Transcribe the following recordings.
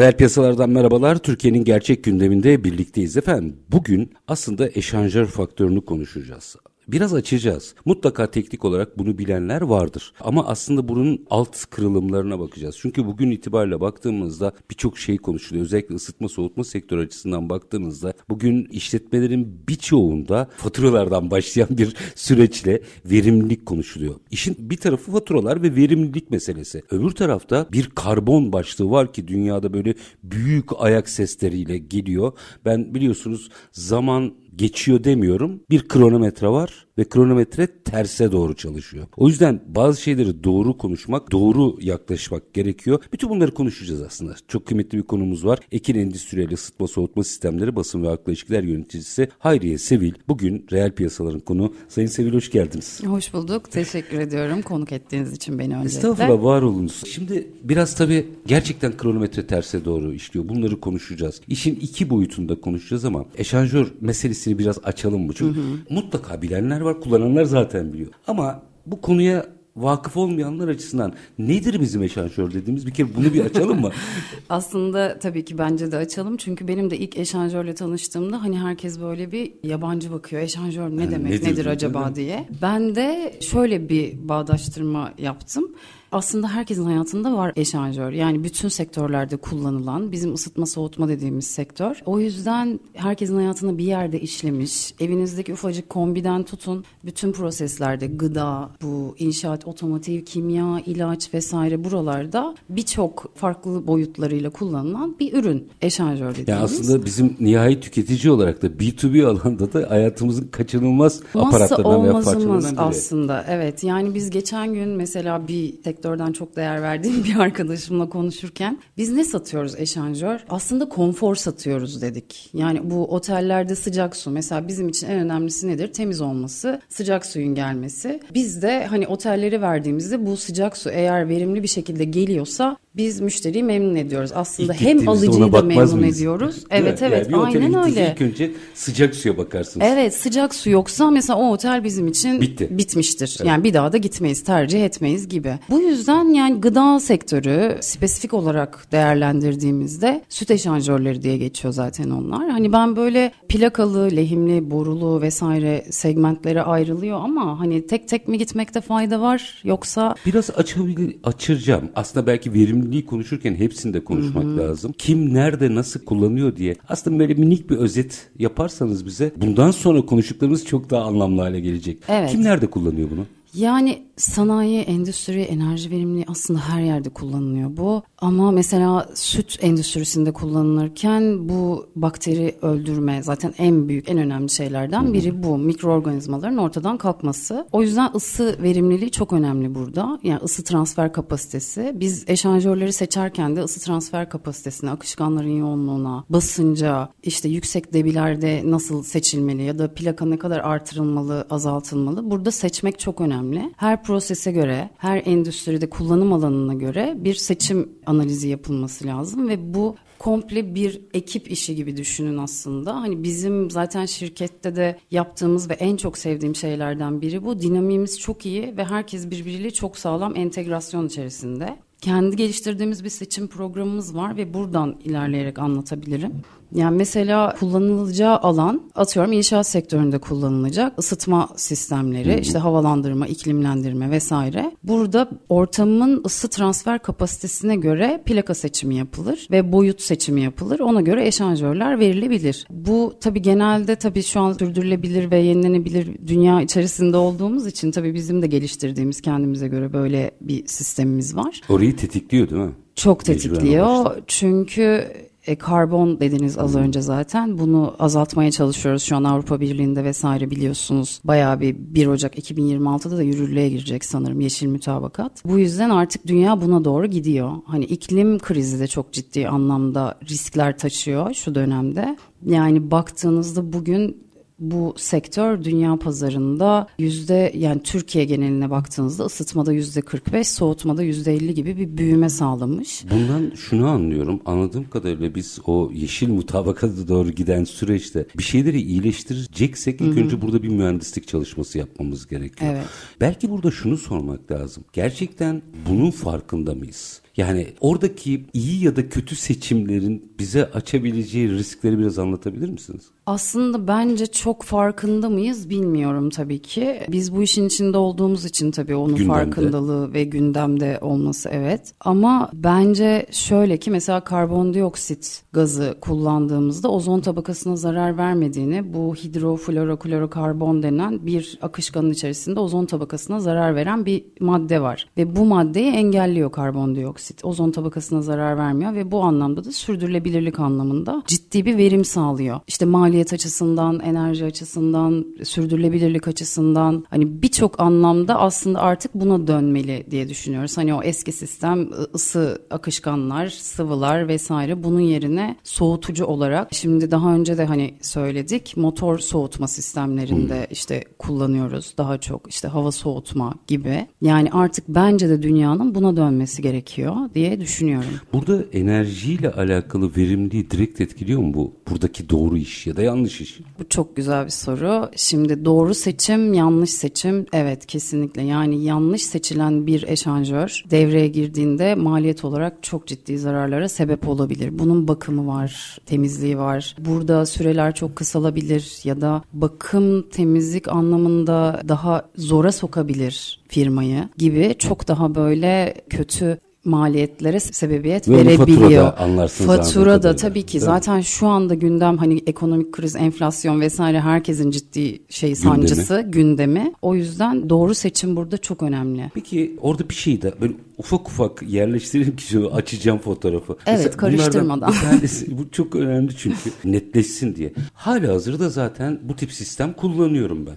Reel piyasalardan merhabalar. Türkiye'nin gerçek gündeminde birlikteyiz efendim. Bugün aslında eşanjör faktörünü konuşacağız. Biraz açacağız. Mutlaka teknik olarak bunu bilenler vardır. Ama aslında bunun alt kırılımlarına bakacağız. Çünkü bugün itibariyle baktığımızda birçok şey konuşuluyor. Özellikle ısıtma soğutma sektörü açısından baktığınızda bugün işletmelerin birçoğunda faturalardan başlayan bir süreçle verimlilik konuşuluyor. İşin bir tarafı faturalar ve verimlilik meselesi. Öbür tarafta bir karbon başlığı var ki dünyada böyle büyük ayak sesleriyle geliyor. Ben biliyorsunuz zaman geçiyor demiyorum. Bir kronometre var ve kronometre terse doğru çalışıyor. O yüzden bazı şeyleri doğru konuşmak, doğru yaklaşmak gerekiyor. Bütün bunları konuşacağız aslında. Çok kıymetli bir konumuz var. Ekin Endüstriyel Isıtma Soğutma Sistemleri Basın ve Halkla İlişkiler Yöneticisi Hayriye Sevil. Bugün reel piyasaların konu. Sayın Sevil hoş geldiniz. Hoş bulduk. Teşekkür ediyorum konuk ettiğiniz için beni öncelikle. Estağfurullah var olunuz. Şimdi biraz tabii gerçekten kronometre terse doğru işliyor. Bunları konuşacağız. İşin iki boyutunda konuşacağız ama eşanjör meselesini biraz açalım mı? Çünkü hı hı. mutlaka bilenler var var, kullananlar zaten biliyor. Ama bu konuya vakıf olmayanlar açısından nedir bizim eşanjör dediğimiz bir kere bunu bir açalım mı? Aslında tabii ki bence de açalım çünkü benim de ilk eşanjörle tanıştığımda hani herkes böyle bir yabancı bakıyor. Eşanjör ne yani demek nedir, nedir acaba diye. Ben de şöyle bir bağdaştırma yaptım aslında herkesin hayatında var eşanjör. Yani bütün sektörlerde kullanılan bizim ısıtma soğutma dediğimiz sektör. O yüzden herkesin hayatında bir yerde işlemiş. Evinizdeki ufacık kombiden tutun bütün proseslerde gıda, bu inşaat, otomotiv, kimya, ilaç vesaire buralarda birçok farklı boyutlarıyla kullanılan bir ürün eşanjör dediğimiz. Yani aslında bizim nihai tüketici olarak da B2B alanda da hayatımızın kaçınılmaz Masa aparatlarından veya parçalarından biri. aslında evet. Yani biz geçen gün mesela bir tek sektörden çok değer verdiğim bir arkadaşımla konuşurken biz ne satıyoruz eşanjör? Aslında konfor satıyoruz dedik. Yani bu otellerde sıcak su mesela bizim için en önemlisi nedir? Temiz olması, sıcak suyun gelmesi. Biz de hani otelleri verdiğimizde bu sıcak su eğer verimli bir şekilde geliyorsa biz müşteriyi memnun ediyoruz. Aslında İlk hem alıcıyı da memnun mıyız? ediyoruz. Evet evet yani aynen öyle. İlk önce sıcak suya bakarsınız. Evet sıcak su yoksa mesela o otel bizim için Bitti. bitmiştir. Evet. Yani bir daha da gitmeyiz, tercih etmeyiz gibi. Bu yüzden yani gıda sektörü spesifik olarak değerlendirdiğimizde süt eşanjörleri diye geçiyor zaten onlar. Hani ben böyle plakalı, lehimli, borulu vesaire segmentlere ayrılıyor ama hani tek tek mi gitmekte fayda var yoksa biraz açabilir açıracağım. Aslında belki verimli verimliliği konuşurken hepsini de konuşmak Hı-hı. lazım. Kim nerede nasıl kullanıyor diye. Aslında böyle minik bir özet yaparsanız bize bundan sonra konuştuklarımız çok daha anlamlı hale gelecek. Evet. Kim nerede kullanıyor bunu? Yani sanayi, endüstri, enerji verimliliği aslında her yerde kullanılıyor bu. Ama mesela süt endüstrisinde kullanılırken bu bakteri öldürme zaten en büyük, en önemli şeylerden biri bu. Mikroorganizmaların ortadan kalkması. O yüzden ısı verimliliği çok önemli burada. Yani ısı transfer kapasitesi. Biz eşanjörleri seçerken de ısı transfer kapasitesine, akışkanların yoğunluğuna, basınca, işte yüksek debilerde nasıl seçilmeli ya da plaka ne kadar artırılmalı, azaltılmalı. Burada seçmek çok önemli. Her prosese göre, her endüstride kullanım alanına göre bir seçim analizi yapılması lazım ve bu komple bir ekip işi gibi düşünün aslında. Hani bizim zaten şirkette de yaptığımız ve en çok sevdiğim şeylerden biri bu. Dinamiğimiz çok iyi ve herkes birbiriyle çok sağlam entegrasyon içerisinde. Kendi geliştirdiğimiz bir seçim programımız var ve buradan ilerleyerek anlatabilirim. Yani mesela kullanılacağı alan atıyorum inşaat sektöründe kullanılacak ısıtma sistemleri, işte havalandırma, iklimlendirme vesaire. Burada ortamın ısı transfer kapasitesine göre plaka seçimi yapılır ve boyut seçimi yapılır. Ona göre eşanjörler verilebilir. Bu tabii genelde tabii şu an sürdürülebilir ve yenilenebilir dünya içerisinde olduğumuz için tabii bizim de geliştirdiğimiz kendimize göre böyle bir sistemimiz var. Orayı tetikliyor değil mi? Çok tetikliyor. Çünkü E, karbon dediniz az önce zaten. Bunu azaltmaya çalışıyoruz şu an Avrupa Birliği'nde vesaire biliyorsunuz. Bayağı bir 1 Ocak 2026'da da yürürlüğe girecek sanırım yeşil mütabakat. Bu yüzden artık dünya buna doğru gidiyor. Hani iklim krizi de çok ciddi anlamda riskler taşıyor şu dönemde. Yani baktığınızda bugün bu sektör dünya pazarında yüzde yani Türkiye geneline baktığınızda ısıtmada yüzde 45, soğutmada yüzde 50 gibi bir büyüme sağlamış. Bundan şunu anlıyorum. Anladığım kadarıyla biz o yeşil mutabakata doğru giden süreçte bir şeyleri iyileştireceksek ilk önce burada bir mühendislik çalışması yapmamız gerekiyor. Evet. Belki burada şunu sormak lazım. Gerçekten bunun farkında mıyız? Yani oradaki iyi ya da kötü seçimlerin bize açabileceği riskleri biraz anlatabilir misiniz? Aslında bence çok farkında mıyız bilmiyorum tabii ki. Biz bu işin içinde olduğumuz için tabii onun Gündemde. farkındalığı ve gündemde olması evet. Ama bence şöyle ki mesela karbondioksit gazı kullandığımızda ozon tabakasına zarar vermediğini bu hidrofluoroklorokarbon denen bir akışkanın içerisinde ozon tabakasına zarar veren bir madde var. Ve bu maddeyi engelliyor karbondioksit. Ozon tabakasına zarar vermiyor ve bu anlamda da sürdürülebilirlik anlamında ciddi bir verim sağlıyor. İşte maliyet açısından, enerji açısından, sürdürülebilirlik açısından hani birçok anlamda aslında artık buna dönmeli diye düşünüyoruz. Hani o eski sistem ısı akışkanlar, sıvılar vesaire bunun yerine soğutucu olarak şimdi daha önce de hani söyledik motor soğutma sistemlerinde işte kullanıyoruz daha çok işte hava soğutma gibi. Yani artık bence de dünyanın buna dönmesi gerekiyor diye düşünüyorum. Burada enerjiyle alakalı verimliliği direkt etkiliyor mu bu? Buradaki doğru iş ya da yanlış iş? Bu çok güzel bir soru. Şimdi doğru seçim, yanlış seçim evet kesinlikle. Yani yanlış seçilen bir eşanjör devreye girdiğinde maliyet olarak çok ciddi zararlara sebep olabilir. Bunun bakımı var, temizliği var. Burada süreler çok kısalabilir ya da bakım, temizlik anlamında daha zora sokabilir firmayı gibi çok daha böyle kötü maliyetlere sebebiyet Ve verebiliyor. faturada anlarsınız anladığım Faturada kadarıyla, tabii ki zaten şu anda gündem hani ekonomik kriz, enflasyon vesaire herkesin ciddi şey sancısı, gündemi. O yüzden doğru seçim burada çok önemli. Peki orada bir şey de böyle ufak ufak yerleştirelim ki şu açacağım fotoğrafı. Evet, Mesela karıştırmadan. tanesi, bu çok önemli çünkü netleşsin diye. Hala hazırda zaten bu tip sistem kullanıyorum ben.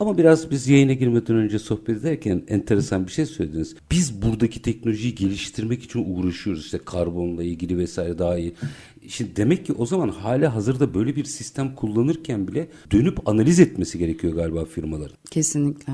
Ama biraz biz yayına girmeden önce sohbet ederken enteresan bir şey söylediniz. Biz buradaki teknolojiyi geliştirmek için uğraşıyoruz. İşte karbonla ilgili vesaire daha iyi. Şimdi demek ki o zaman hala hazırda böyle bir sistem kullanırken bile dönüp analiz etmesi gerekiyor galiba firmaların. Kesinlikle.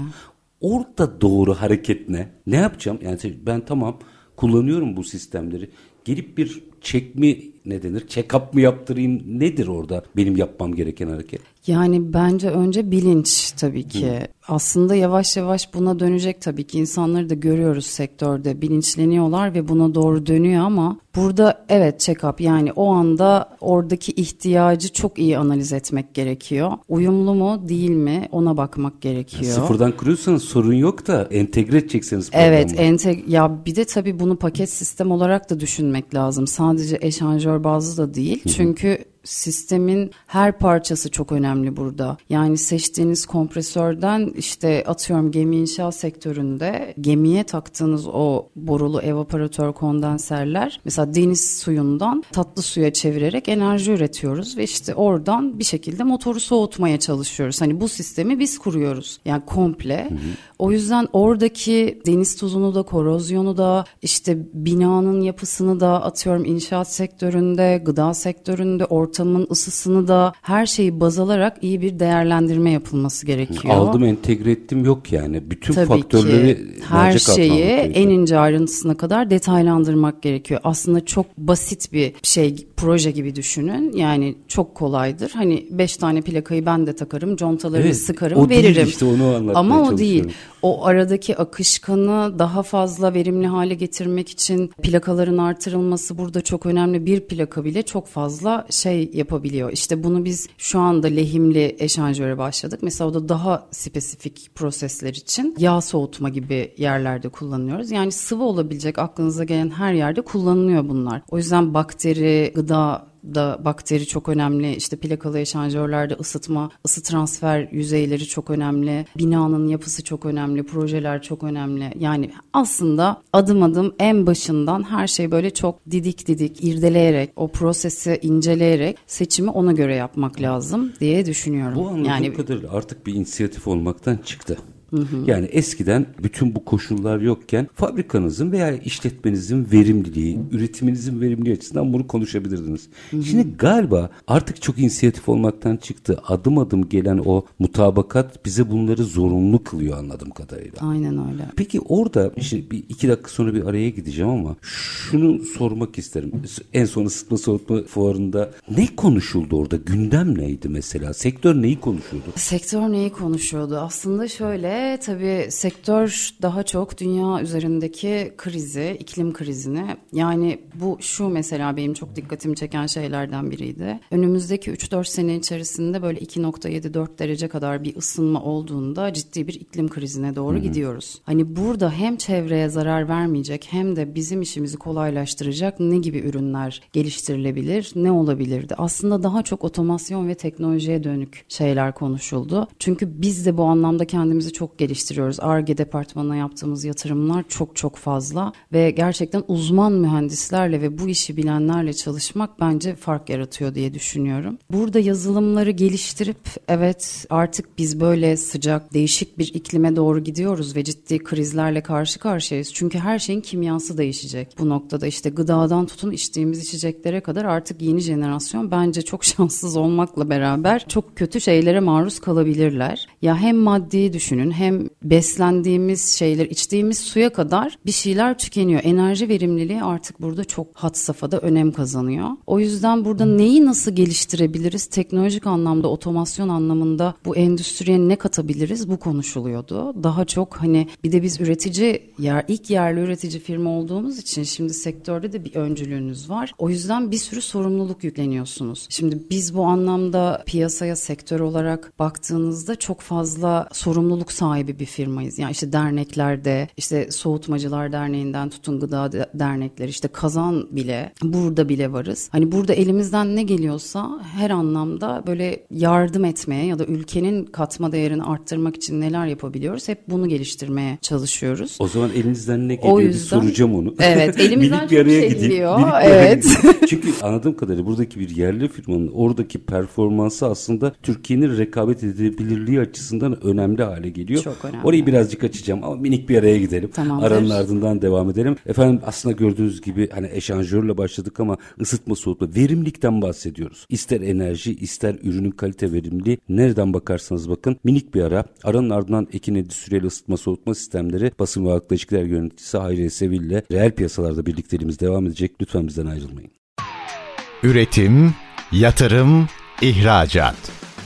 Orada doğru hareket ne? Ne yapacağım? Yani ben tamam kullanıyorum bu sistemleri. Gelip bir çek mi ne denir? Check-up mı yaptırayım? Nedir orada benim yapmam gereken hareket? Yani bence önce bilinç tabii ki. Aslında yavaş yavaş buna dönecek tabii ki. İnsanları da görüyoruz sektörde bilinçleniyorlar ve buna doğru dönüyor ama burada evet check-up yani o anda oradaki ihtiyacı çok iyi analiz etmek gerekiyor. Uyumlu mu değil mi ona bakmak gerekiyor. Sıfırdan kuruyorsanız sorun yok da entegre edecekseniz programı. Evet, enteg ya bir de tabii bunu paket sistem olarak da düşünmek lazım. Sadece eşanjör bazlı da değil. Çünkü sistemin her parçası çok önemli burada. Yani seçtiğiniz kompresörden işte atıyorum gemi inşaat sektöründe gemiye taktığınız o borulu evaporatör kondenserler mesela deniz suyundan tatlı suya çevirerek enerji üretiyoruz ve işte oradan bir şekilde motoru soğutmaya çalışıyoruz. Hani bu sistemi biz kuruyoruz. Yani komple. O yüzden oradaki deniz tuzunu da korozyonu da işte binanın yapısını da atıyorum inşaat sektöründe, gıda sektöründe ortamın ısısını da her şeyi baz alarak iyi bir değerlendirme yapılması gerekiyor. Aldım entegre ettim yok yani. Bütün Tabii faktörleri ki her şeyi en ince ayrıntısına kadar detaylandırmak gerekiyor. Aslında çok basit bir şey proje gibi düşünün. Yani çok kolaydır. Hani beş tane plakayı ben de takarım, contalarını Evet, sıkarım, o değil veririm. işte, onu anlatmaya Ama o değil. O aradaki akışkanı daha fazla verimli hale getirmek için plakaların artırılması burada çok önemli. Bir plaka bile çok fazla şey yapabiliyor. İşte bunu biz şu anda lehimli eşanjöre başladık. Mesela o da daha spesifik prosesler için yağ soğutma gibi yerlerde kullanıyoruz. Yani sıvı olabilecek aklınıza gelen her yerde kullanılıyor bunlar. O yüzden bakteri, gıda da bakteri çok önemli. İşte plakalı eşanjörlerde ısıtma, ısı transfer yüzeyleri çok önemli. Binanın yapısı çok önemli, projeler çok önemli. Yani aslında adım adım en başından her şey böyle çok didik didik irdeleyerek, o prosesi inceleyerek seçimi ona göre yapmak lazım diye düşünüyorum. Bu anladığım yani kadarıyla artık bir inisiyatif olmaktan çıktı. Yani eskiden bütün bu koşullar yokken fabrikanızın veya işletmenizin verimliliği, üretiminizin verimliliği açısından bunu konuşabilirdiniz. Şimdi galiba artık çok inisiyatif olmaktan çıktı. Adım adım gelen o mutabakat bize bunları zorunlu kılıyor anladığım kadarıyla. aynen öyle. Peki orada işte bir iki dakika sonra bir araya gideceğim ama şunu sormak isterim. En son ısıtma soğutma fuarında ne konuşuldu orada? Gündem neydi mesela? Sektör neyi konuşuyordu? Sektör neyi konuşuyordu? Aslında şöyle tabii sektör daha çok dünya üzerindeki krizi, iklim krizini yani bu şu mesela benim çok dikkatimi çeken şeylerden biriydi. Önümüzdeki 3-4 sene içerisinde böyle 2.7-4 derece kadar bir ısınma olduğunda ciddi bir iklim krizine doğru gidiyoruz. Hani burada hem çevreye zarar vermeyecek hem de bizim işimizi kolaylaştıracak ne gibi ürünler geliştirilebilir, ne olabilirdi? Aslında daha çok otomasyon ve teknolojiye dönük şeyler konuşuldu. Çünkü biz de bu anlamda kendimizi çok geliştiriyoruz. ARGE departmanına yaptığımız yatırımlar çok çok fazla ve gerçekten uzman mühendislerle ve bu işi bilenlerle çalışmak bence fark yaratıyor diye düşünüyorum. Burada yazılımları geliştirip evet artık biz böyle sıcak değişik bir iklime doğru gidiyoruz ve ciddi krizlerle karşı karşıyayız. Çünkü her şeyin kimyası değişecek. Bu noktada işte gıdadan tutun içtiğimiz içeceklere kadar artık yeni jenerasyon bence çok şanssız olmakla beraber çok kötü şeylere maruz kalabilirler. Ya hem maddi düşünün hem beslendiğimiz şeyler, içtiğimiz suya kadar bir şeyler tükeniyor. Enerji verimliliği artık burada çok hat safhada önem kazanıyor. O yüzden burada neyi nasıl geliştirebiliriz? Teknolojik anlamda, otomasyon anlamında bu endüstriye ne katabiliriz? Bu konuşuluyordu. Daha çok hani bir de biz üretici, yer, ilk yerli üretici firma olduğumuz için şimdi sektörde de bir öncülüğünüz var. O yüzden bir sürü sorumluluk yükleniyorsunuz. Şimdi biz bu anlamda piyasaya sektör olarak baktığınızda çok fazla sorumluluk sahibi bir firmayız. Yani işte derneklerde, işte Soğutmacılar Derneği'nden tutun gıda dernekleri, işte kazan bile, burada bile varız. Hani burada elimizden ne geliyorsa her anlamda böyle yardım etmeye ya da ülkenin katma değerini arttırmak için neler yapabiliyoruz? Hep bunu geliştirmeye çalışıyoruz. O zaman elinizden ne geliyor? yüzden- bir soracağım onu. Evet, elimizden çok şey gideyim. geliyor. Araya Evet. Çünkü anladığım kadarıyla buradaki bir yerli firmanın oradaki performansı aslında Türkiye'nin rekabet edebilirliği açısından önemli hale geliyor. Çok önemli. Orayı birazcık açacağım ama minik bir araya gidelim. Tamamdır. Aranın ardından devam edelim. Efendim aslında gördüğünüz gibi hani eşanjörle başladık ama ısıtma soğutma verimlilikten bahsediyoruz. İster enerji ister ürünün kalite verimliliği nereden bakarsanız bakın minik bir ara. Aranın ardından Ekin Endüstriyel Isıtma Soğutma Sistemleri basın ve halkla ilişkiler yöneticisi Hayriye Sevil ile reel piyasalarda birlikteliğimiz devam edecek. Lütfen bizden ayrılmayın. Üretim, yatırım, ihracat.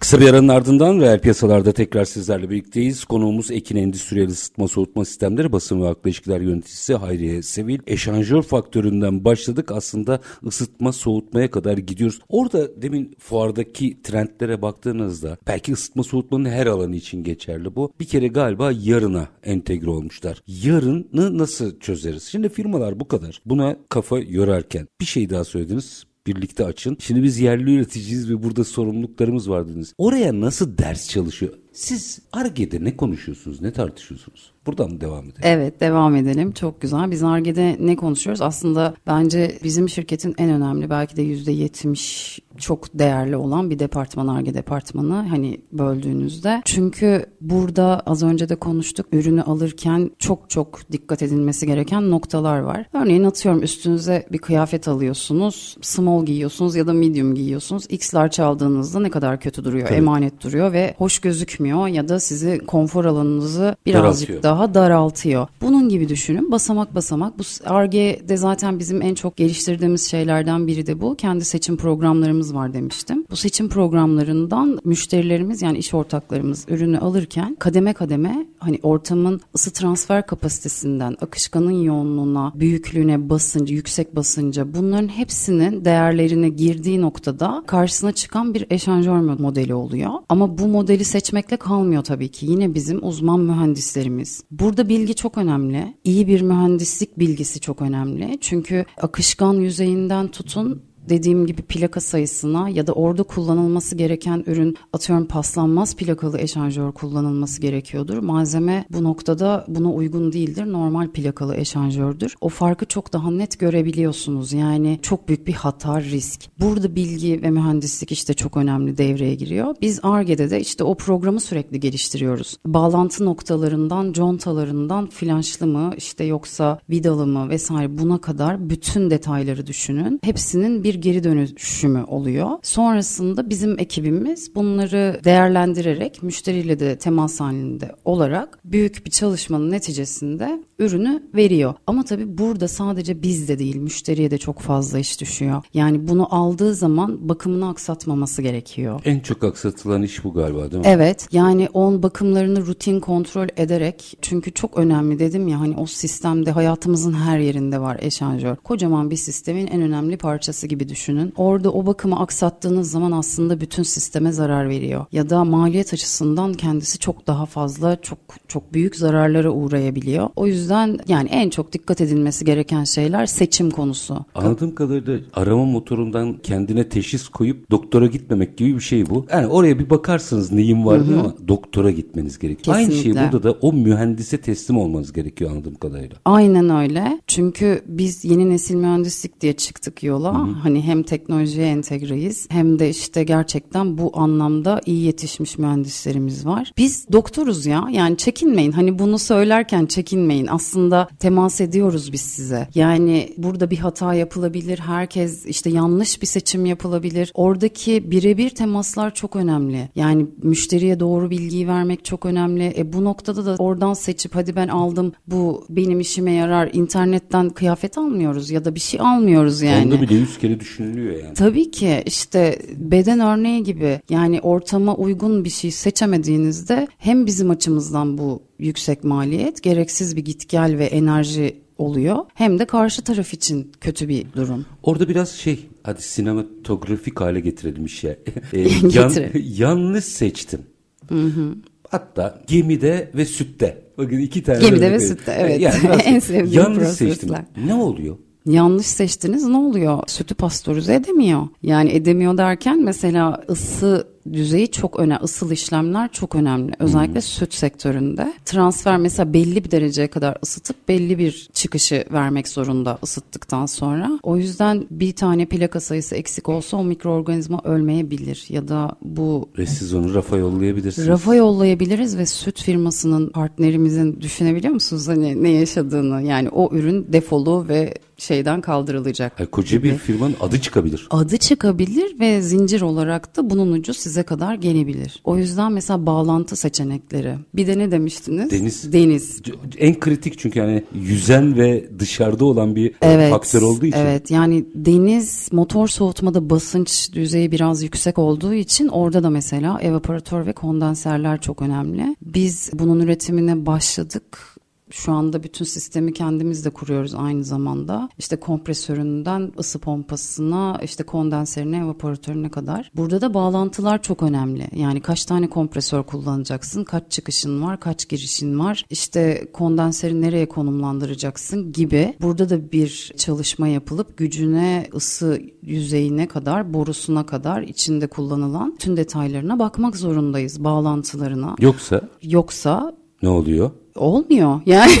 Kısa bir aranın ardından reel piyasalarda tekrar sizlerle birlikteyiz. Konuğumuz Ekin Endüstriyel Isıtma Soğutma Sistemleri Basın ve Halkla İlişkiler Yöneticisi Hayriye Sevil. Eşanjör faktöründen başladık aslında ısıtma soğutmaya kadar gidiyoruz. Orada demin fuardaki trendlere baktığınızda belki ısıtma soğutmanın her alanı için geçerli bu. Bir kere galiba yarına entegre olmuşlar. Yarını nasıl çözeriz? Şimdi firmalar bu kadar. Buna kafa yorarken bir şey daha söylediniz birlikte açın. Şimdi biz yerli üreticiyiz ve burada sorumluluklarımız var dediniz. Oraya nasıl ders çalışıyor? Siz ARGE'de ne konuşuyorsunuz, ne tartışıyorsunuz? Buradan devam edelim? Evet devam edelim. Çok güzel. Biz Arge'de ne konuşuyoruz? Aslında bence bizim şirketin en önemli belki de yüzde yetmiş çok değerli olan bir departman Arge departmanı hani böldüğünüzde. Çünkü burada az önce de konuştuk ürünü alırken çok çok dikkat edilmesi gereken noktalar var. Örneğin atıyorum üstünüze bir kıyafet alıyorsunuz. Small giyiyorsunuz ya da medium giyiyorsunuz. X large aldığınızda ne kadar kötü duruyor. Tabii. Emanet duruyor ve hoş gözükmüyor ya da sizi konfor alanınızı birazcık Daraltıyor. daha daraltıyor. Bunun gibi düşünün basamak basamak. Bu ARGE'de zaten bizim en çok geliştirdiğimiz şeylerden biri de bu. Kendi seçim programlarımız var demiştim. Bu seçim programlarından müşterilerimiz yani iş ortaklarımız ürünü alırken kademe kademe hani ortamın ısı transfer kapasitesinden akışkanın yoğunluğuna, büyüklüğüne, basıncı, yüksek basınca bunların hepsinin değerlerine girdiği noktada karşısına çıkan bir eşanjör modeli oluyor. Ama bu modeli seçmekle kalmıyor tabii ki. Yine bizim uzman mühendislerimiz. Burada bilgi çok önemli. İyi bir mühendislik bilgisi çok önemli. Çünkü akışkan yüzeyinden tutun dediğim gibi plaka sayısına ya da orada kullanılması gereken ürün atıyorum paslanmaz plakalı eşanjör kullanılması gerekiyordur. Malzeme bu noktada buna uygun değildir. Normal plakalı eşanjördür. O farkı çok daha net görebiliyorsunuz. Yani çok büyük bir hata risk. Burada bilgi ve mühendislik işte çok önemli devreye giriyor. Biz ARGE'de de işte o programı sürekli geliştiriyoruz. Bağlantı noktalarından, contalarından flanşlı mı işte yoksa vidalı mı vesaire buna kadar bütün detayları düşünün. Hepsinin bir geri dönüşümü oluyor. Sonrasında bizim ekibimiz bunları değerlendirerek müşteriyle de temas halinde olarak büyük bir çalışmanın neticesinde ürünü veriyor. Ama tabii burada sadece bizde değil müşteriye de çok fazla iş düşüyor. Yani bunu aldığı zaman bakımını aksatmaması gerekiyor. En çok aksatılan iş bu galiba değil mi? Evet yani on bakımlarını rutin kontrol ederek çünkü çok önemli dedim ya hani o sistemde hayatımızın her yerinde var eşanjör. Kocaman bir sistemin en önemli parçası gibi düşünün. Orada o bakımı aksattığınız zaman aslında bütün sisteme zarar veriyor. Ya da maliyet açısından kendisi çok daha fazla çok çok büyük zararlara uğrayabiliyor. O yüzden yani en çok dikkat edilmesi gereken şeyler seçim konusu. Anladığım kadarıyla arama motorundan kendine teşhis koyup doktora gitmemek gibi bir şey bu. Yani oraya bir bakarsınız neyin var diye ama doktora gitmeniz gerekiyor. Aynı şey burada da o mühendise teslim olmanız gerekiyor anladığım kadarıyla. Aynen öyle. Çünkü biz yeni nesil mühendislik diye çıktık yola. Hı-hı. Hani hem teknolojiye entegreyiz hem de işte gerçekten bu anlamda iyi yetişmiş mühendislerimiz var. Biz doktoruz ya yani çekinmeyin hani bunu söylerken çekinmeyin aslında temas ediyoruz biz size. Yani burada bir hata yapılabilir herkes işte yanlış bir seçim yapılabilir. Oradaki birebir temaslar çok önemli. Yani müşteriye doğru bilgiyi vermek çok önemli. E bu noktada da oradan seçip hadi ben aldım bu benim işime yarar internetten kıyafet almıyoruz ya da bir şey almıyoruz yani. Onda bile yüz kere düşünülüyor yani. Tabii ki işte beden örneği gibi yani ortama uygun bir şey seçemediğinizde hem bizim açımızdan bu yüksek maliyet, gereksiz bir git gel ve enerji oluyor. Hem de karşı taraf için kötü bir durum. Orada biraz şey hadi sinematografik hale getirelim işe. e, yan, yanlış seçtim. Hı hı. Hatta gemide ve sütte. Bakın iki tane. Gemide ve sütte evet. Yani en sevdiğim yanlış prosesler. seçtim. Ne oluyor? Yanlış seçtiniz ne oluyor? Sütü pastörize edemiyor. Yani edemiyor derken mesela ısı düzeyi çok önemli. Isıl işlemler çok önemli. Özellikle hmm. süt sektöründe. Transfer mesela belli bir dereceye kadar ısıtıp belli bir çıkışı vermek zorunda ısıttıktan sonra. O yüzden bir tane plaka sayısı eksik olsa o mikroorganizma ölmeyebilir ya da bu... Ve siz onu rafa yollayabilirsiniz. Rafa yollayabiliriz ve süt firmasının partnerimizin düşünebiliyor musunuz hani ne yaşadığını? Yani o ürün defolu ve şeyden kaldırılacak. Yani koca gibi. bir firmanın adı çıkabilir. Adı çıkabilir ve zincir olarak da bunun ucu size kadar gelebilir. O yüzden mesela bağlantı seçenekleri. Bir de ne demiştiniz? Deniz. Deniz. En kritik çünkü yani yüzen ve dışarıda olan bir evet, faktör olduğu için. Evet yani deniz motor soğutmada basınç düzeyi biraz yüksek olduğu için orada da mesela evaporatör ve kondenserler çok önemli. Biz bunun üretimine başladık şu anda bütün sistemi kendimiz de kuruyoruz aynı zamanda. İşte kompresöründen ısı pompasına, işte kondenserine, evaporatörüne kadar. Burada da bağlantılar çok önemli. Yani kaç tane kompresör kullanacaksın, kaç çıkışın var, kaç girişin var, işte kondenseri nereye konumlandıracaksın gibi. Burada da bir çalışma yapılıp gücüne, ısı yüzeyine kadar, borusuna kadar içinde kullanılan tüm detaylarına bakmak zorundayız, bağlantılarına. Yoksa? Yoksa ne oluyor? Olmuyor yani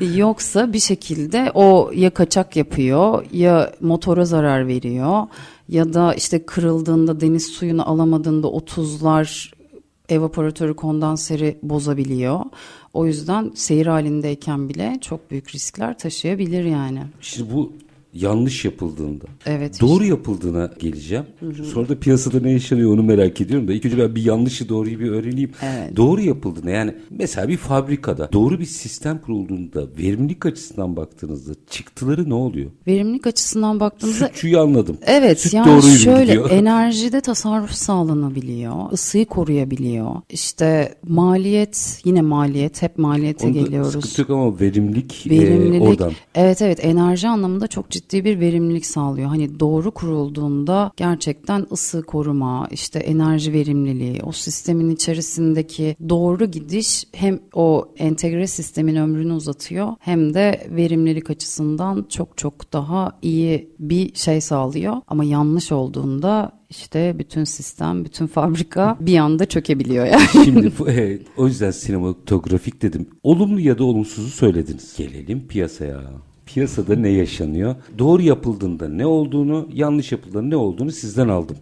yoksa bir şekilde o ya kaçak yapıyor ya motora zarar veriyor ya da işte kırıldığında deniz suyunu alamadığında o tuzlar evaporatörü kondanseri bozabiliyor. O yüzden seyir halindeyken bile çok büyük riskler taşıyabilir yani. Şimdi bu yanlış yapıldığında, Evet, doğru yapıldığına geleceğim. Sonra da piyasada ne yaşanıyor onu merak ediyorum da ilk önce ben bir yanlışı doğruyu bir öğreneyim. Evet. Doğru yapıldığına yani mesela bir fabrikada doğru bir sistem kurulduğunda verimlilik açısından baktığınızda çıktıları ne oluyor? Verimlilik açısından baktığımızda Sütçüyü anladım. Evet Süt yani şöyle gidiyor. enerjide tasarruf sağlanabiliyor, ısıyı koruyabiliyor. İşte maliyet yine maliyet hep maliyete Onda geliyoruz. Sıkıntı yok ama verimlilik, e, Verimlilik oradan. evet evet enerji anlamında çok ciddi bir verimlilik sağlıyor. Hani doğru kurulduğunda gerçekten ısı koruma, işte enerji verimliliği, o sistemin içerisindeki doğru gidiş hem o entegre sistemin ömrünü uzatıyor hem de verimlilik açısından çok çok daha iyi bir şey sağlıyor. Ama yanlış olduğunda işte bütün sistem, bütün fabrika bir anda çökebiliyor yani. Şimdi bu- evet, o yüzden sinematografik dedim. Olumlu ya da olumsuzu söylediniz. Gelelim piyasaya. Piyasada ne yaşanıyor? Doğru yapıldığında ne olduğunu, yanlış yapıldığında ne olduğunu sizden aldım.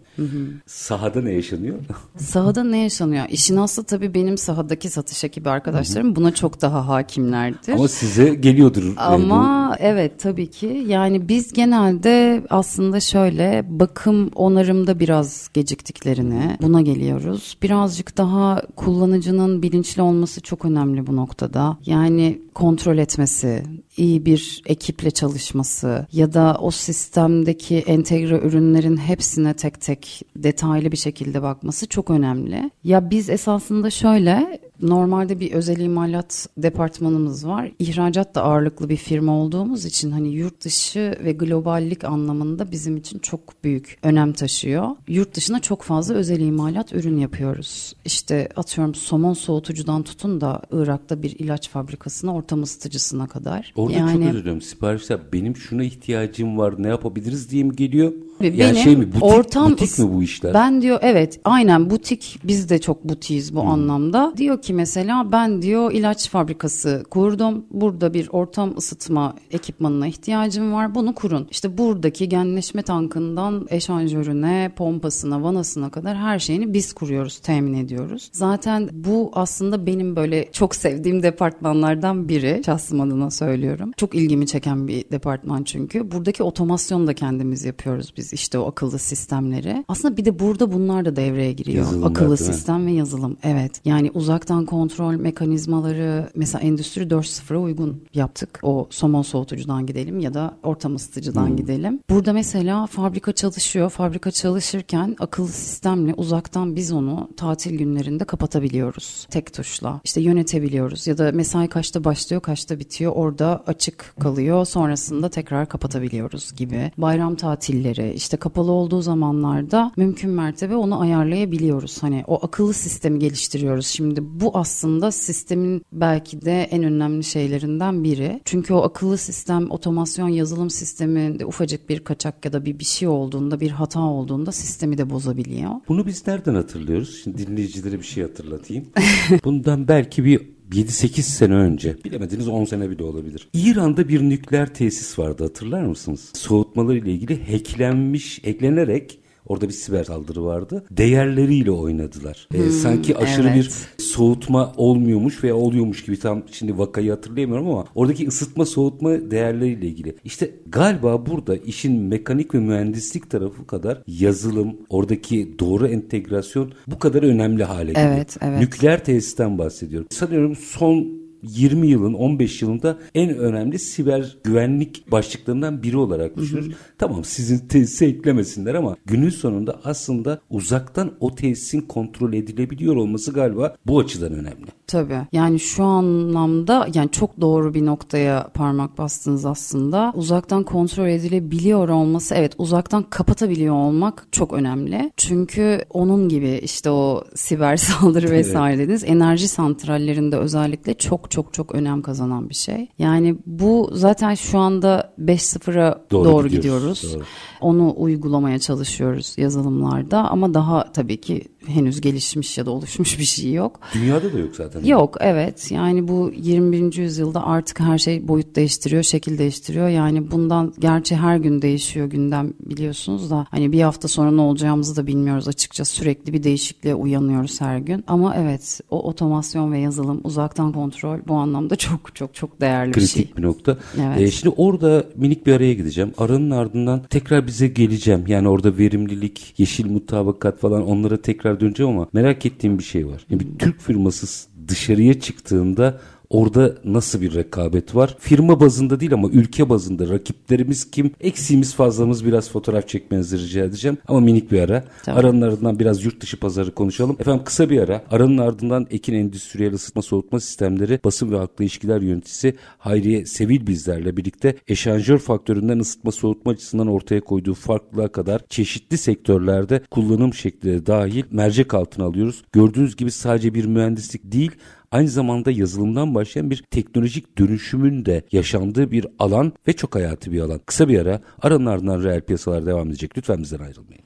Sahada ne yaşanıyor? Sahada ne yaşanıyor? İşin aslı tabii benim sahadaki satış ekibi arkadaşlarım buna çok daha hakimlerdir. Ama size geliyordur. e, Ama evet tabii ki yani biz genelde aslında şöyle bakım onarımda biraz geciktiklerini buna geliyoruz. Birazcık daha kullanıcının bilinçli olması çok önemli bu noktada. Yani kontrol etmesi, iyi bir ekiple çalışması ya da o sistemdeki entegre ürünlerin hepsine tek tek detaylı bir şekilde bakması çok önemli. Ya biz esasında şöyle Normalde bir özel imalat departmanımız var. İhracat da ağırlıklı bir firma olduğumuz için hani yurt dışı ve globallik anlamında bizim için çok büyük önem taşıyor. Yurt dışına çok fazla özel imalat ürün yapıyoruz. İşte atıyorum somon soğutucudan tutun da Irak'ta bir ilaç fabrikasına ortam ısıtıcısına kadar. Orada yani çok özür diliyorum. Siparişler benim şuna ihtiyacım var ne yapabiliriz diye mi geliyor? Ve yani benim şey mi butik, ortam butik mi bu işler? Ben diyor evet aynen butik biz de çok butiyiz bu anlamda. Diyor ki mesela ben diyor ilaç fabrikası kurdum. Burada bir ortam ısıtma ekipmanına ihtiyacım var. Bunu kurun. İşte buradaki genleşme tankından eşanjörüne, pompasına, vanasına kadar her şeyini biz kuruyoruz, temin ediyoruz. Zaten bu aslında benim böyle çok sevdiğim departmanlardan biri. Şahsım adına söylüyorum. Çok ilgimi çeken bir departman çünkü. Buradaki otomasyonu da kendimiz yapıyoruz biz işte o akıllı sistemleri. Aslında bir de burada bunlar da devreye giriyor. Yazılımlar, akıllı sistem ve yazılım. Evet. Yani uzaktan kontrol mekanizmaları mesela Endüstri 4.0'a uygun yaptık. O somon soğutucudan gidelim ya da ortam ısıtıcıdan Hmm. gidelim. Burada mesela fabrika çalışıyor. Fabrika çalışırken akıllı sistemle uzaktan biz onu tatil günlerinde kapatabiliyoruz. Tek tuşla. İşte yönetebiliyoruz ya da mesai kaçta başlıyor kaçta bitiyor orada açık kalıyor. Sonrasında tekrar kapatabiliyoruz gibi. Bayram tatilleri işte kapalı olduğu zamanlarda mümkün mertebe onu ayarlayabiliyoruz. Hani o akıllı sistemi geliştiriyoruz. Şimdi bu aslında sistemin belki de en önemli şeylerinden biri. Çünkü o akıllı sistem, otomasyon yazılım sisteminde ufacık bir kaçak ya da bir bir şey olduğunda, bir hata olduğunda sistemi de bozabiliyor. Bunu biz nereden hatırlıyoruz? Şimdi dinleyicilere bir şey hatırlatayım. Bundan belki bir 7-8 sene önce bilemediniz 10 sene bile olabilir. İran'da bir nükleer tesis vardı hatırlar mısınız? Soğutmaları ile ilgili hacklenmiş, hacklenerek Orada bir siber saldırı vardı. Değerleriyle oynadılar. Ee, sanki aşırı evet. bir soğutma olmuyormuş veya oluyormuş gibi tam şimdi vakayı hatırlayamıyorum ama oradaki ısıtma soğutma değerleriyle ilgili. İşte galiba burada işin mekanik ve mühendislik tarafı kadar yazılım, oradaki doğru entegrasyon bu kadar önemli hale geliyor. Evet, evet. Nükleer tesisten bahsediyorum. Sanıyorum son 20 yılın 15 yılında en önemli siber güvenlik başlıklarından biri olarak düşünürüz. Tamam sizin tesise eklemesinler ama günün sonunda aslında uzaktan o tesisin kontrol edilebiliyor olması galiba bu açıdan önemli. Tabii. Yani şu anlamda yani çok doğru bir noktaya parmak bastınız aslında. Uzaktan kontrol edilebiliyor olması evet uzaktan kapatabiliyor olmak çok önemli. Çünkü onun gibi işte o siber saldırı vesaire dediniz enerji santrallerinde özellikle çok çok çok önem kazanan bir şey. Yani bu zaten şu anda 5.0'a Doğru doğru, gidiyoruz, gidiyoruz. doğru. Onu uygulamaya çalışıyoruz yazılımlarda ama daha tabii ki henüz gelişmiş ya da oluşmuş bir şey yok. Dünyada da yok zaten. Yok evet yani bu 21. yüzyılda artık her şey boyut değiştiriyor, şekil değiştiriyor. Yani bundan gerçi her gün değişiyor gündem biliyorsunuz da hani bir hafta sonra ne olacağımızı da bilmiyoruz açıkçası. Sürekli bir değişikliğe uyanıyoruz her gün. Ama evet o otomasyon ve yazılım, uzaktan kontrol bu anlamda çok çok çok değerli Kritik bir şey. bir nokta. Evet. Ee, şimdi orada minik bir araya gideceğim. Aranın ardından tekrar bize geleceğim. Yani orada verimlilik, yeşil mutabakat falan onlara tekrar döneceğim ama merak ettiğim bir şey var. Yani bir Türk firması dışarıya çıktığında Orada nasıl bir rekabet var? Firma bazında değil ama ülke bazında rakiplerimiz kim? Eksiğimiz fazlamız biraz fotoğraf çekmenizi rica edeceğim. Ama minik bir ara. Tamam. Aranın ardından biraz yurt dışı pazarı konuşalım. Efendim kısa bir ara. Aranın ardından Ekin Endüstriyel Isıtma Soğutma Sistemleri Basın ve Halkla İlişkiler Yöneticisi Hayriye Sevil bizlerle birlikte eşanjör faktöründen ısıtma soğutma açısından ortaya koyduğu farklılığa kadar çeşitli sektörlerde kullanım şekli dahil mercek altına alıyoruz. Gördüğünüz gibi sadece bir mühendislik değil aynı zamanda yazılımdan başlayan bir teknolojik dönüşümün de yaşandığı bir alan ve çok hayati bir alan. Kısa bir ara aranın ardından reel piyasalar devam edecek. Lütfen bizden ayrılmayın.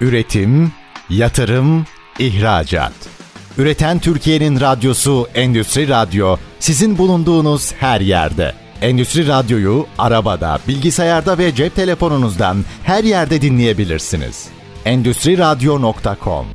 Üretim, yatırım, ihracat. Üreten Türkiye'nin radyosu Endüstri Radyo sizin bulunduğunuz her yerde. Endüstri Radyo'yu arabada, bilgisayarda ve cep telefonunuzdan her yerde dinleyebilirsiniz. Endüstriradyo.com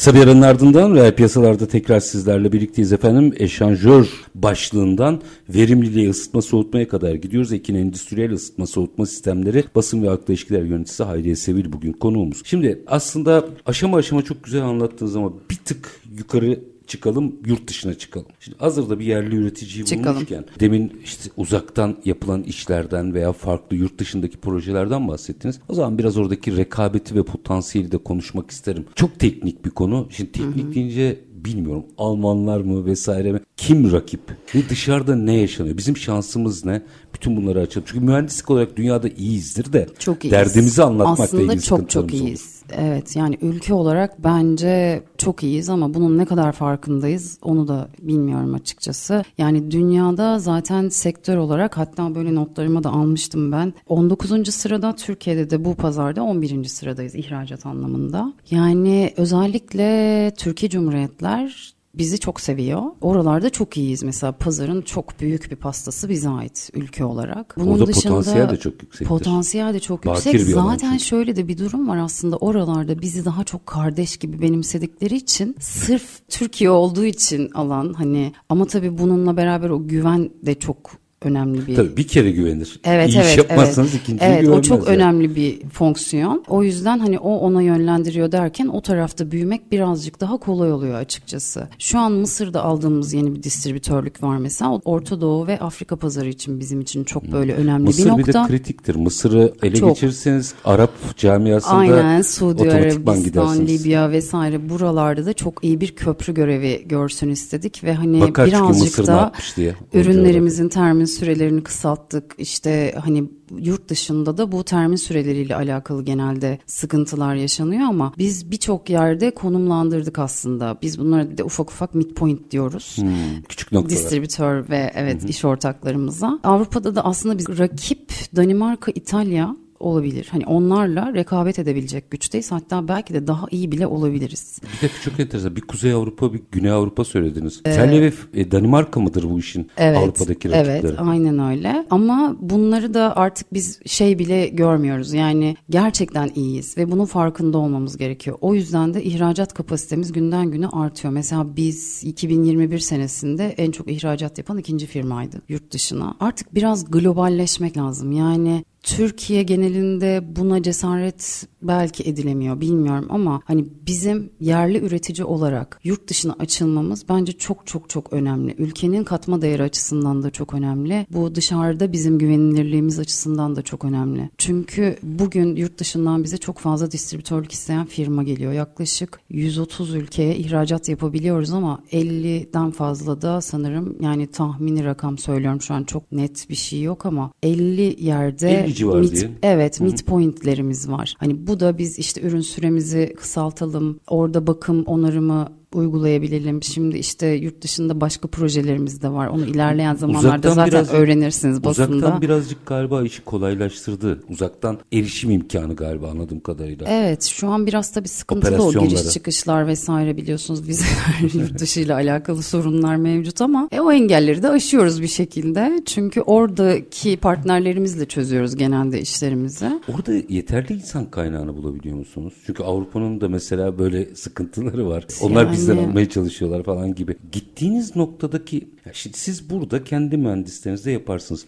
Kısa bir aranın ardından reel piyasalarda tekrar sizlerle birlikteyiz efendim. Eşanjör başlığından verimliliğe ısıtma soğutmaya kadar gidiyoruz. Ekin Endüstriyel Isıtma Soğutma Sistemleri Basın ve Halkla İlişkiler Yöneticisi Hayriye Sevil bugün konuğumuz. Şimdi aslında aşama aşama çok güzel anlattığınız ama bir tık yukarı çıkalım yurt dışına çıkalım. Şimdi hazırda bir yerli üreticiyi Çıkalım. bulmuşken demin işte uzaktan yapılan işlerden veya farklı yurt dışındaki projelerden bahsettiniz. O zaman biraz oradaki rekabeti ve potansiyeli de konuşmak isterim. Çok teknik bir konu. Şimdi teknik deyince bilmiyorum Almanlar mı vesaire mi? Kim rakip? Ve dışarıda ne yaşanıyor? Bizim şansımız ne? Bütün bunları açalım. Çünkü mühendislik olarak dünyada iyiyizdir de Çok iyiyiz. derdimizi anlatmakla Aslında çok çok sıkıntılarımız olur. Evet yani ülke olarak bence çok iyiyiz ama bunun ne kadar farkındayız onu da bilmiyorum açıkçası. Yani dünyada zaten sektör olarak hatta böyle notlarıma da almıştım ben. 19. sırada Türkiye'de de bu pazarda 11. sıradayız ihracat anlamında. Yani özellikle Türkiye Cumhuriyetler bizi çok seviyor. Oralarda çok iyiyiz. Mesela pazarın çok büyük bir pastası bize ait ülke olarak. Bunun Orada dışında potansiyel de çok yüksektir. Potansiyel de çok Bakir yüksek. Zaten şöyle de bir durum var aslında oralarda bizi daha çok kardeş gibi benimsedikleri için sırf Türkiye olduğu için alan hani ama tabii bununla beraber o güven de çok önemli bir Tabii bir kere güvenir. Evet İyi evet iş yapmazsanız evet. ikinciye Evet o güvenmez çok yani. önemli bir fonksiyon. O yüzden hani o ona yönlendiriyor derken o tarafta büyümek birazcık daha kolay oluyor açıkçası. Şu an Mısır'da aldığımız yeni bir distribütörlük var mesela. O Orta Doğu ve Afrika pazarı için bizim için çok böyle önemli Mısır bir bir, nokta. de kritiktir. Mısır'ı ele Çok. geçirirseniz Arap camiasında Aynen Suudi Arabistan. Libya vesaire buralarda da çok iyi bir köprü görevi görsün istedik ve hani Bakar birazcık Mısır da o ürünlerimizin termin sürelerini kısalttık. İşte hani yurt dışında da bu termin süreleriyle alakalı genelde sıkıntılar yaşanıyor ama biz birçok yerde konumlandırdık aslında. Biz bunlara de ufak ufak midpoint diyoruz. coğrafya. Küçük noktalar. Distribütör ve evet iş ortaklarımıza. Avrupa'da da aslında biz rakip Danimarka, İtalya olabilir. Hani onlarla rekabet edebilecek güçteyiz. Hatta belki de daha iyi bile olabiliriz. Bir dakika çok enteresan. Bir Kuzey Avrupa, bir Güney Avrupa söylediniz. İtalya ve e, Danimarka mıdır bu işin Avrupa'daki rakipleri? Evet, aynen öyle. Ama bunları da artık biz şey bile görmüyoruz. Yani gerçekten iyiyiz ve bunun farkında olmamız gerekiyor. O yüzden de ihracat kapasitemiz günden güne artıyor. Mesela biz 2021 senesinde en çok ihracat yapan ikinci firmaydı yurt dışına. Artık biraz globalleşmek lazım. Yani Türkiye genelinde buna cesaret belki edilemiyor bilmiyorum ama hani bizim yerli üretici olarak yurt dışına açılmamız bence çok çok çok önemli. Ülkenin katma değeri açısından da çok önemli. Bu dışarıda bizim güvenilirliğimiz açısından da çok önemli. Çünkü bugün yurt dışından bize çok fazla distribütörlük isteyen firma geliyor. Yaklaşık 130 ülkeye ihracat yapabiliyoruz ama 50'den fazla da sanırım yani tahmini rakam söylüyorum şu an çok net bir şey yok ama 50 yerde 50 civarı mid- diyelim. Evet mid pointlerimiz var. Hani bu da biz işte ürün süremizi kısaltalım. Orada bakım onarımı uygulayabilelim. Şimdi işte yurt dışında başka projelerimiz de var. Onu ilerleyen zamanlarda Uzaktan zaten biraz- öğrenirsiniz basında. Uzaktan birazcık galiba işi kolaylaştırdı. Uzaktan erişim imkanı galiba anladığım kadarıyla. Evet şu an biraz tabii sıkıntılı o giriş çıkışlar vesaire biliyorsunuz vizeler yurt dışıyla alakalı sorunlar mevcut ama e, o engelleri de aşıyoruz bir şekilde. Çünkü oradaki partnerlerimizle çözüyoruz genelde işlerimizi. Orada yeterli insan kaynağını bulabiliyor musunuz? Çünkü Avrupa'nın da mesela böyle sıkıntıları var. Onlar Yani- bizden almaya çalışıyorlar falan gibi. Gittiğiniz noktadaki şimdi siz burada kendi mühendislerinizde yaparsınız.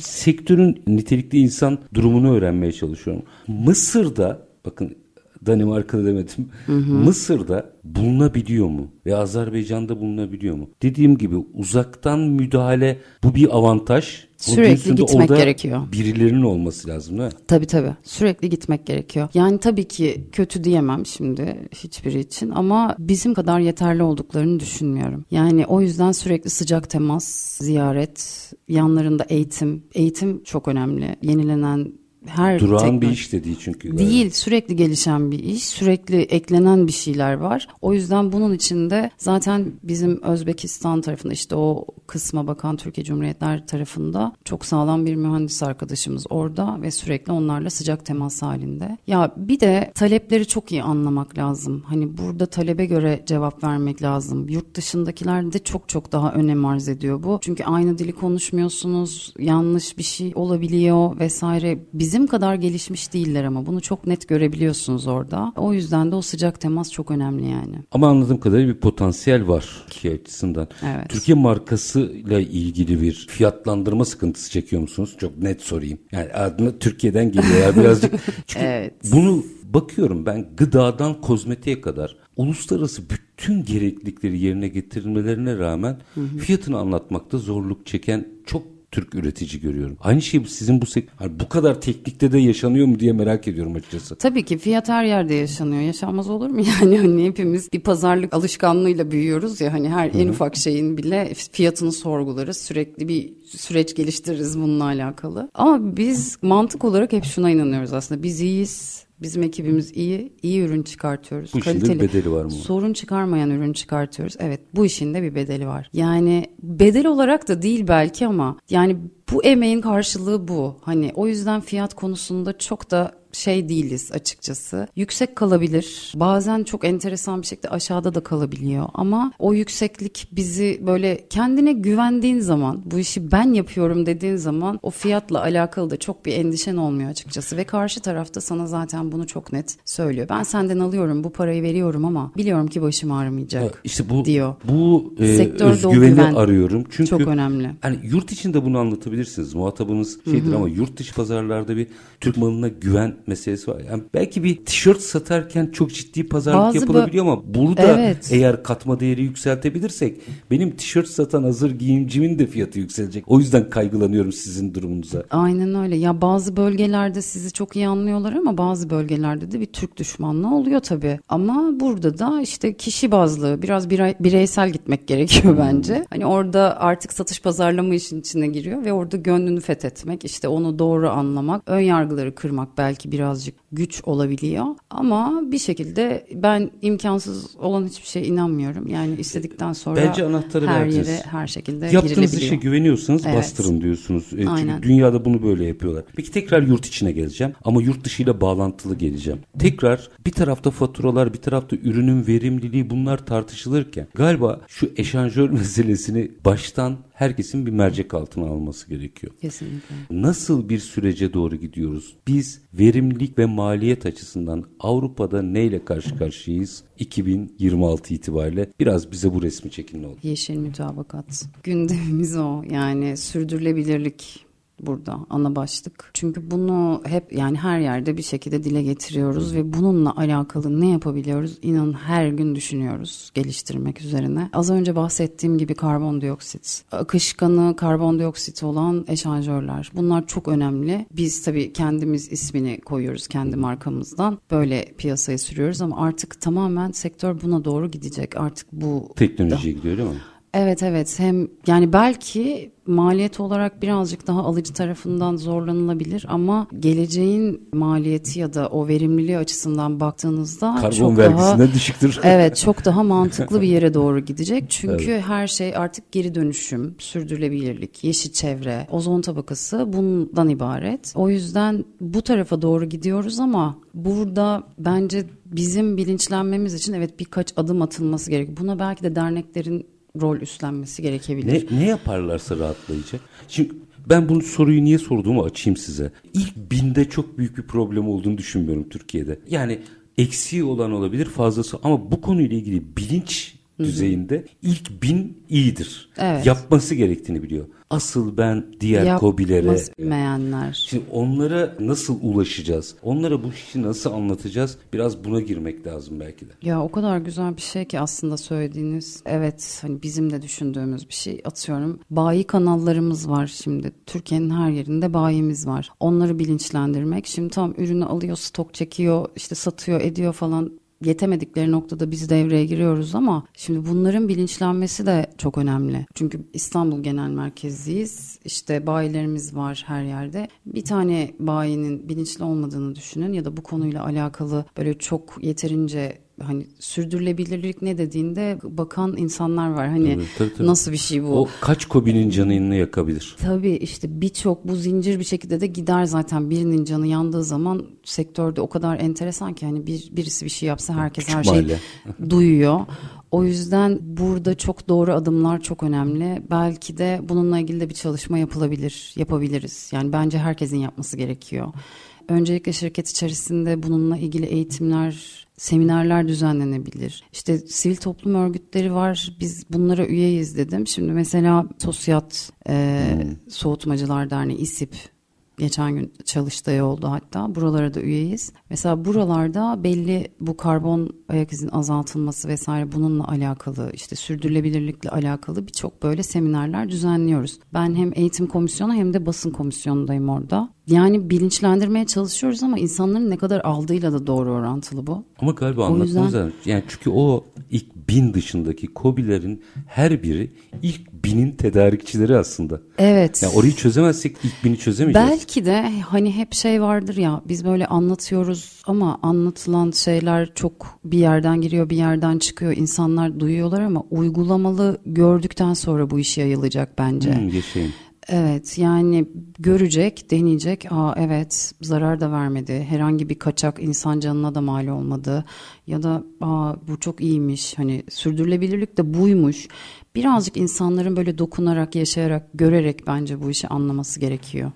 Sektörün nitelikli insan durumunu öğrenmeye çalışıyorum. Mısır'da bakın Danimarka'da demedim. Mısır'da bulunabiliyor mu? Ve Azerbaycan'da bulunabiliyor mu? Dediğim gibi uzaktan müdahale bu bir avantaj. Sürekli gitmek gerekiyor. Birilerinin olması lazım değil mi? Tabii tabii. Sürekli gitmek gerekiyor. Yani tabii ki kötü diyemem şimdi hiçbiri için ama bizim kadar yeterli olduklarını düşünmüyorum. Yani o yüzden sürekli sıcak temas, ziyaret, yanlarında eğitim. Eğitim çok önemli. Yenilenen her Durağan bir teknoloji- iş de değil çünkü. galiba. Değil sürekli gelişen bir iş sürekli eklenen bir şeyler var o yüzden bunun içinde zaten bizim Özbekistan tarafında işte o kısma bakan Türkiye Cumhuriyetler tarafında çok sağlam bir mühendis arkadaşımız orada ve sürekli onlarla sıcak temas halinde. Ya bir de talepleri çok iyi anlamak lazım hani burada talebe göre cevap vermek lazım yurt dışındakilerde çok çok daha önem arz ediyor bu çünkü aynı dili konuşmuyorsunuz yanlış bir şey olabiliyor vesaire bizim kadar gelişmiş değiller ama bunu çok net görebiliyorsunuz orada. O yüzden de o sıcak temas çok önemli yani. Ama anladığım kadarıyla bir potansiyel var Türkiye açısından. Evet. Türkiye markasıyla ilgili bir fiyatlandırma sıkıntısı çekiyor musunuz? Çok net sorayım. Yani adına Türkiye'den geliyor ya birazcık. Çünkü Evet. bunu bakıyorum ben gıdadan kozmetiğe kadar uluslararası bütün gereklilikleri yerine getirilmelerine rağmen fiyatını anlatmakta zorluk çeken çok Türk üretici görüyorum. Aynı şey sizin bu sek- hani bu kadar teknikte de yaşanıyor mu diye merak ediyorum açıkçası. Tabii ki fiyat her yerde yaşanıyor. Yaşanmaz olur mu yani? Hani hepimiz bir pazarlık alışkanlığıyla büyüyoruz ya hani her en ufak şeyin bile fiyatını sorgularız. Sürekli bir süreç geliştiririz bununla alakalı. Ama biz mantık olarak hep şuna inanıyoruz aslında. Biz iyiyiz. Bizim ekibimiz iyi. iyi ürün çıkartıyoruz. Bu işin de bir bedeli var mı? Sorun çıkarmayan ürün çıkartıyoruz. Evet bu işin de bir bedeli var. Yani bedel olarak da değil belki ama yani bu emeğin karşılığı bu. Hani o yüzden fiyat konusunda çok da şey değiliz açıkçası. Yüksek kalabilir. Bazen çok enteresan bir şekilde aşağıda da kalabiliyor. Ama o yükseklik bizi böyle kendine güvendiğin zaman, bu işi ben yapıyorum dediğin zaman o fiyatla alakalı da çok bir endişen olmuyor açıkçası. Ve karşı tarafta sana zaten bunu çok net söylüyor. Ben senden alıyorum, bu parayı veriyorum ama biliyorum ki başım ağrımayacak. İşte bu diyor. bu e, Sektörde o özgüveni güven arıyorum. Çünkü çok önemli. Hani yurt içinde bunu anlatabilirsiniz. Muhatabınız şeydir ama yurt dışı pazarlarda bir Türk malına güven meselesi var. Yani belki bir tişört satarken çok ciddi pazarlık Bazı yapılabiliyor ama burada Evet. eğer katma değeri yükseltebilirsek benim tişört satan hazır giyimcimin de fiyatı yükselecek. O yüzden kaygılanıyorum sizin durumunuza. Aynen öyle. Ya bazı bölgelerde sizi çok iyi anlıyorlar ama bazı bölgelerde de bir Türk düşmanlığı oluyor tabii. Ama burada da işte kişi bazlı biraz birey- bireysel gitmek gerekiyor bence. Hani orada artık satış pazarlama işin içine giriyor ve orada gönlünü fethetmek, işte onu doğru anlamak, ön yargıları kırmak belki birazcık güç olabiliyor. Ama bir şekilde ben imkansız olan hiçbir şeye inanmıyorum. Yani istedikten sonra Bence anahtarı her verdiniz. yere her şekilde Yaptığınız işe güveniyorsanız Evet. bastırın diyorsunuz. E, çünkü Aynen. dünyada bunu böyle yapıyorlar. Peki tekrar yurt içine geleceğim ama yurt dışıyla bağlantılı geleceğim. Tekrar bir tarafta faturalar, bir tarafta ürünün verimliliği bunlar tartışılırken galiba şu eşanjör meselesini baştan herkesin bir mercek altına alması gerekiyor. Kesinlikle. Nasıl bir sürece doğru gidiyoruz? Biz verimlilik ve maliyet açısından Avrupa'da neyle karşı karşıyayız 2026 itibariyle? Biraz bize bu resmi çekin ne olur. Yeşil mütabakat. Gündemimiz o. Yani sürdürülebilirlik burada ana başlık. Çünkü bunu hep yani her yerde bir şekilde dile getiriyoruz ve bununla alakalı ne yapabiliyoruz? İnanın her gün düşünüyoruz geliştirmek üzerine. Az önce bahsettiğim gibi karbondioksit, akışkanı karbondioksit olan eşanjörler. Bunlar çok önemli. Biz tabii kendimiz ismini koyuyoruz kendi markamızdan. Böyle piyasaya sürüyoruz ama artık tamamen sektör buna doğru gidecek. Artık bu Teknolojiye gidiyor değil mi? Evet evet hem yani belki maliyet olarak birazcık daha alıcı tarafından zorlanılabilir ama geleceğin maliyeti ya da o verimliliği açısından baktığınızda Karbon çok vergisinden daha düşüktür. evet çok daha mantıklı bir yere doğru gidecek. Çünkü her şey artık geri dönüşüm, sürdürülebilirlik, yeşil çevre, ozon tabakası bundan ibaret. O yüzden bu tarafa doğru gidiyoruz ama burada bence bizim bilinçlenmemiz için evet birkaç adım atılması gerekiyor. Buna belki de derneklerin rol üstlenmesi gerekebilir. Ne, ne yaparlarsa rahatlayacak. Şimdi ben bunu soruyu niye sorduğumu açayım size. İlk binde çok büyük bir problem olduğunu düşünmüyorum Türkiye'de. Yani eksiği olan olabilir fazlası ama bu konuyla ilgili bilinç düzeyinde ilk bin iyidir. Evet. Yapması gerektiğini biliyor. Asıl ben diğer kobilere Yapması bilmeyenler. Şimdi onlara nasıl ulaşacağız? Onlara bu işi nasıl anlatacağız? Biraz buna girmek lazım belki de. Ya o kadar güzel bir şey ki aslında söylediğiniz. Evet hani bizim de düşündüğümüz bir şey atıyorum. Bayi kanallarımız var şimdi. Türkiye'nin her yerinde bayimiz var. Onları bilinçlendirmek. Şimdi tam ürünü alıyor, stok çekiyor, işte satıyor, ediyor falan yetemedikleri noktada biz devreye giriyoruz ama şimdi bunların bilinçlenmesi de çok önemli. Çünkü İstanbul genel merkezliyiz. İşte bayilerimiz var her yerde. Bir tane bayinin bilinçli olmadığını düşünün ya da bu konuyla alakalı böyle çok yeterince hani sürdürülebilirlik ne dediğinde bakan insanlar var. Hani Tabii, tabii, tabii. nasıl bir şey bu? O kaç kobinin canını yakabilir? Tabii işte birçok bu zincir bir şekilde de gider zaten birinin canı yandığı zaman sektörde o kadar enteresan ki hani bir birisi bir şey yapsa herkes Küçük her şeyi duyuyor. O yüzden burada çok doğru adımlar çok önemli. Belki de bununla ilgili de bir çalışma yapılabilir, yapabiliriz. Yani bence herkesin yapması gerekiyor. Öncelikle şirket içerisinde bununla ilgili eğitimler, seminerler düzenlenebilir. İşte sivil toplum örgütleri var. Biz bunlara üyeyiz dedim. Şimdi mesela Sosyat, e, Soğutmacılar Derneği, İSİP geçen gün çalıştayı oldu hatta. Buralara da üyeyiz. Mesela buralarda belli bu karbon ayak izinin azaltılması vesaire bununla alakalı işte sürdürülebilirlikle alakalı birçok böyle seminerler düzenliyoruz. Ben hem eğitim komisyonu hem de basın komisyonundayım orada. Yani bilinçlendirmeye çalışıyoruz ama insanların ne kadar aldığıyla da doğru orantılı bu. Ama galiba O anlatmamız yüzden- lazım. Yani çünkü o ilk bin dışındaki kobilerin her biri ilk binin tedarikçileri aslında. Evet. Yani orayı çözemezsek ilk bini çözemeyeceğiz. Belki de hani hep şey vardır ya biz böyle anlatıyoruz ama anlatılan şeyler çok bir yerden giriyor bir yerden çıkıyor insanlar duyuyorlar ama uygulamalı gördükten sonra bu iş yayılacak bence. Hmm, yaşayın. Evet yani görecek, deneyecek. Aa evet zarar da vermedi. Herhangi bir kaçak insan canına da mal olmadı. Ya da aa bu çok iyiymiş. Hani sürdürülebilirlik de buymuş. Birazcık insanların böyle dokunarak, yaşayarak, görerek bence bu işi anlaması gerekiyor.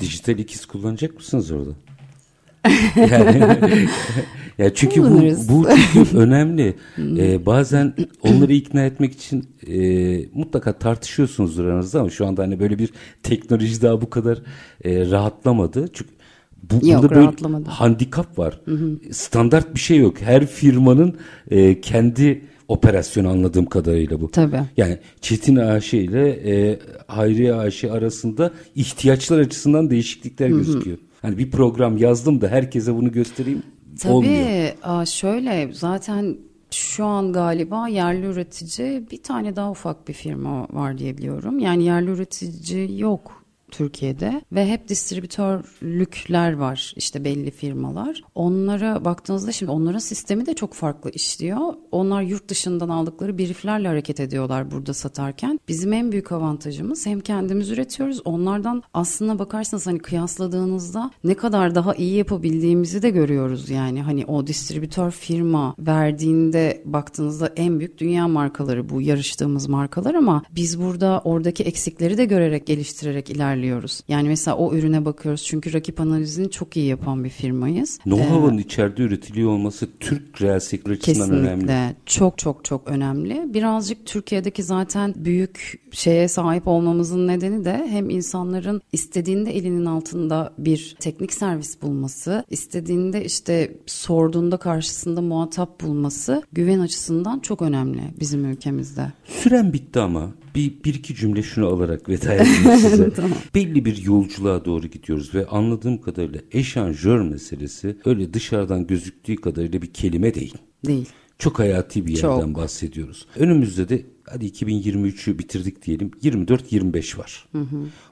Dijital ikiz kullanacak mısınız orada? yani, ya çünkü bu, bu çünkü önemli. Ee, bazen onları ikna etmek için e, mutlaka tartışıyorsunuzdur aranızda ama şu anda hani böyle bir teknoloji daha bu kadar e, rahatlamadı. Çünkü bu, Yok, burada böyle rahatlamadı. handikap var. Standart bir şey yok. Her firmanın e, kendi operasyonu anladığım kadarıyla bu. Tabii. Yani Çetin AŞ ile e, Hayriye AŞ arasında ihtiyaçlar açısından değişiklikler gözüküyor. Hani bir program yazdım da herkese bunu göstereyim olmuyor. Tabii şöyle zaten şu an galiba yerli üretici bir tane daha ufak bir firma var diye biliyorum. Yani yerli üretici yok Türkiye'de ve hep distribütörlükler var işte belli firmalar. Onlara baktığınızda şimdi onların sistemi de çok farklı işliyor. Onlar yurt dışından aldıkları brieflerle hareket ediyorlar burada satarken. Bizim en büyük avantajımız hem kendimiz üretiyoruz. Onlardan aslına bakarsanız hani kıyasladığınızda ne kadar daha iyi yapabildiğimizi de görüyoruz yani. Hani o distribütör firma verdiğinde baktığınızda en büyük dünya markaları bu yarıştığımız markalar ama biz burada oradaki eksikleri de görerek geliştirerek ilerliyoruz. Yani mesela o ürüne bakıyoruz çünkü rakip analizini çok iyi yapan bir firmayız. Know-how'ın içeride üretiliyor olması Türk reel sektör açısından Kesinlikle. önemli. Çok çok çok önemli. Birazcık Türkiye'deki zaten büyük şeye sahip olmamızın nedeni de hem insanların istediğinde elinin altında bir teknik servis bulması, istediğinde işte sorduğunda karşısında muhatap bulması güven açısından çok önemli bizim ülkemizde. Süren bitti ama bir, bir iki cümle şunu alarak veda edeyim size. Tamam. Belli bir yolculuğa doğru gidiyoruz ve anladığım kadarıyla eşanjör meselesi öyle dışarıdan gözüktüğü kadarıyla bir kelime değil. Değil. Çok hayati bir yerden Çok. bahsediyoruz. Önümüzde de hadi 2023'ü bitirdik diyelim 24-25 var.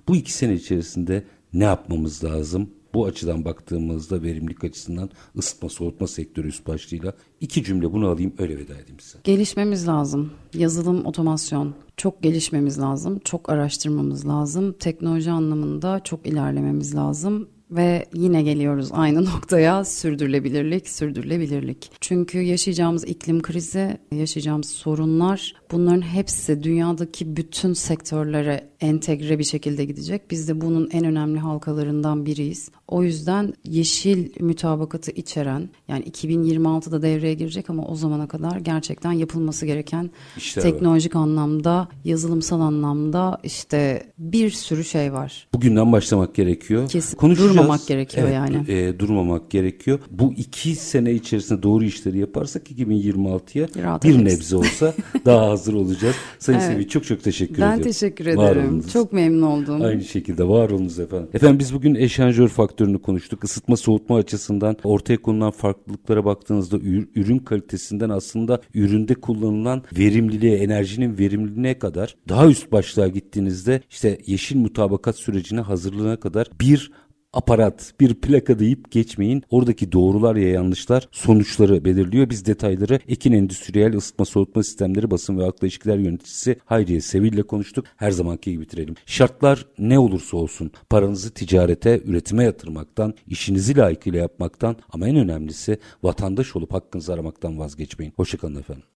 Bu iki sene içerisinde ne yapmamız lazım? Bu açıdan baktığımızda verimlilik açısından ısıtma soğutma sektörü üst başlığıyla iki cümle bunu alayım öyle veda edeyim size. Gelişmemiz lazım. Yazılım, otomasyon çok gelişmemiz lazım. Çok araştırmamız lazım. Teknoloji anlamında çok ilerlememiz lazım. Ve yine geliyoruz aynı noktaya sürdürülebilirlik, sürdürülebilirlik. Çünkü yaşayacağımız iklim krizi, yaşayacağımız sorunlar bunların hepsi dünyadaki bütün sektörlere entegre bir şekilde gidecek. Biz de bunun en önemli halkalarından biriyiz. O yüzden yeşil mütabakatı içeren yani 2026'da devreye girecek ama o zamana kadar gerçekten yapılması gereken var. teknolojik anlamda, yazılımsal anlamda işte bir sürü şey var. Bugünden başlamak gerekiyor. Kesin. Konuşacağız. Durmamak gerekiyor yani. e, durmamak gerekiyor. Bu iki sene içerisinde doğru işleri yaparsak 2026'ya Rahat bir ederiz. nebze olsa daha hazır olacağız. Sayın Evet. Semih çok çok teşekkür Ben ediyorum. teşekkür Var ederim. Olunuz. Çok memnun oldum. Aynı şekilde var olunuz efendim. Efendim biz bugün eşanjör faktörünü konuştuk. Isıtma soğutma açısından ortaya konulan farklılıklara baktığınızda ür- ürün kalitesinden aslında üründe kullanılan verimliliğe, enerjinin verimliliğine kadar daha üst başlığa gittiğinizde işte yeşil mutabakat sürecine hazırlığına kadar bir aparat, bir plaka deyip geçmeyin. Oradaki doğrular ya yanlışlar sonuçları belirliyor. Biz detayları Ekin Endüstriyel Isıtma Soğutma Sistemleri Basın ve Halkla İlişkiler Yöneticisi Hayriye Sevil ile konuştuk. Her zamanki gibi bitirelim. Şartlar ne olursa olsun paranızı ticarete, üretime yatırmaktan, işinizi layıkıyla yapmaktan ama en önemlisi vatandaş olup hakkınızı aramaktan vazgeçmeyin. Hoşçakalın efendim.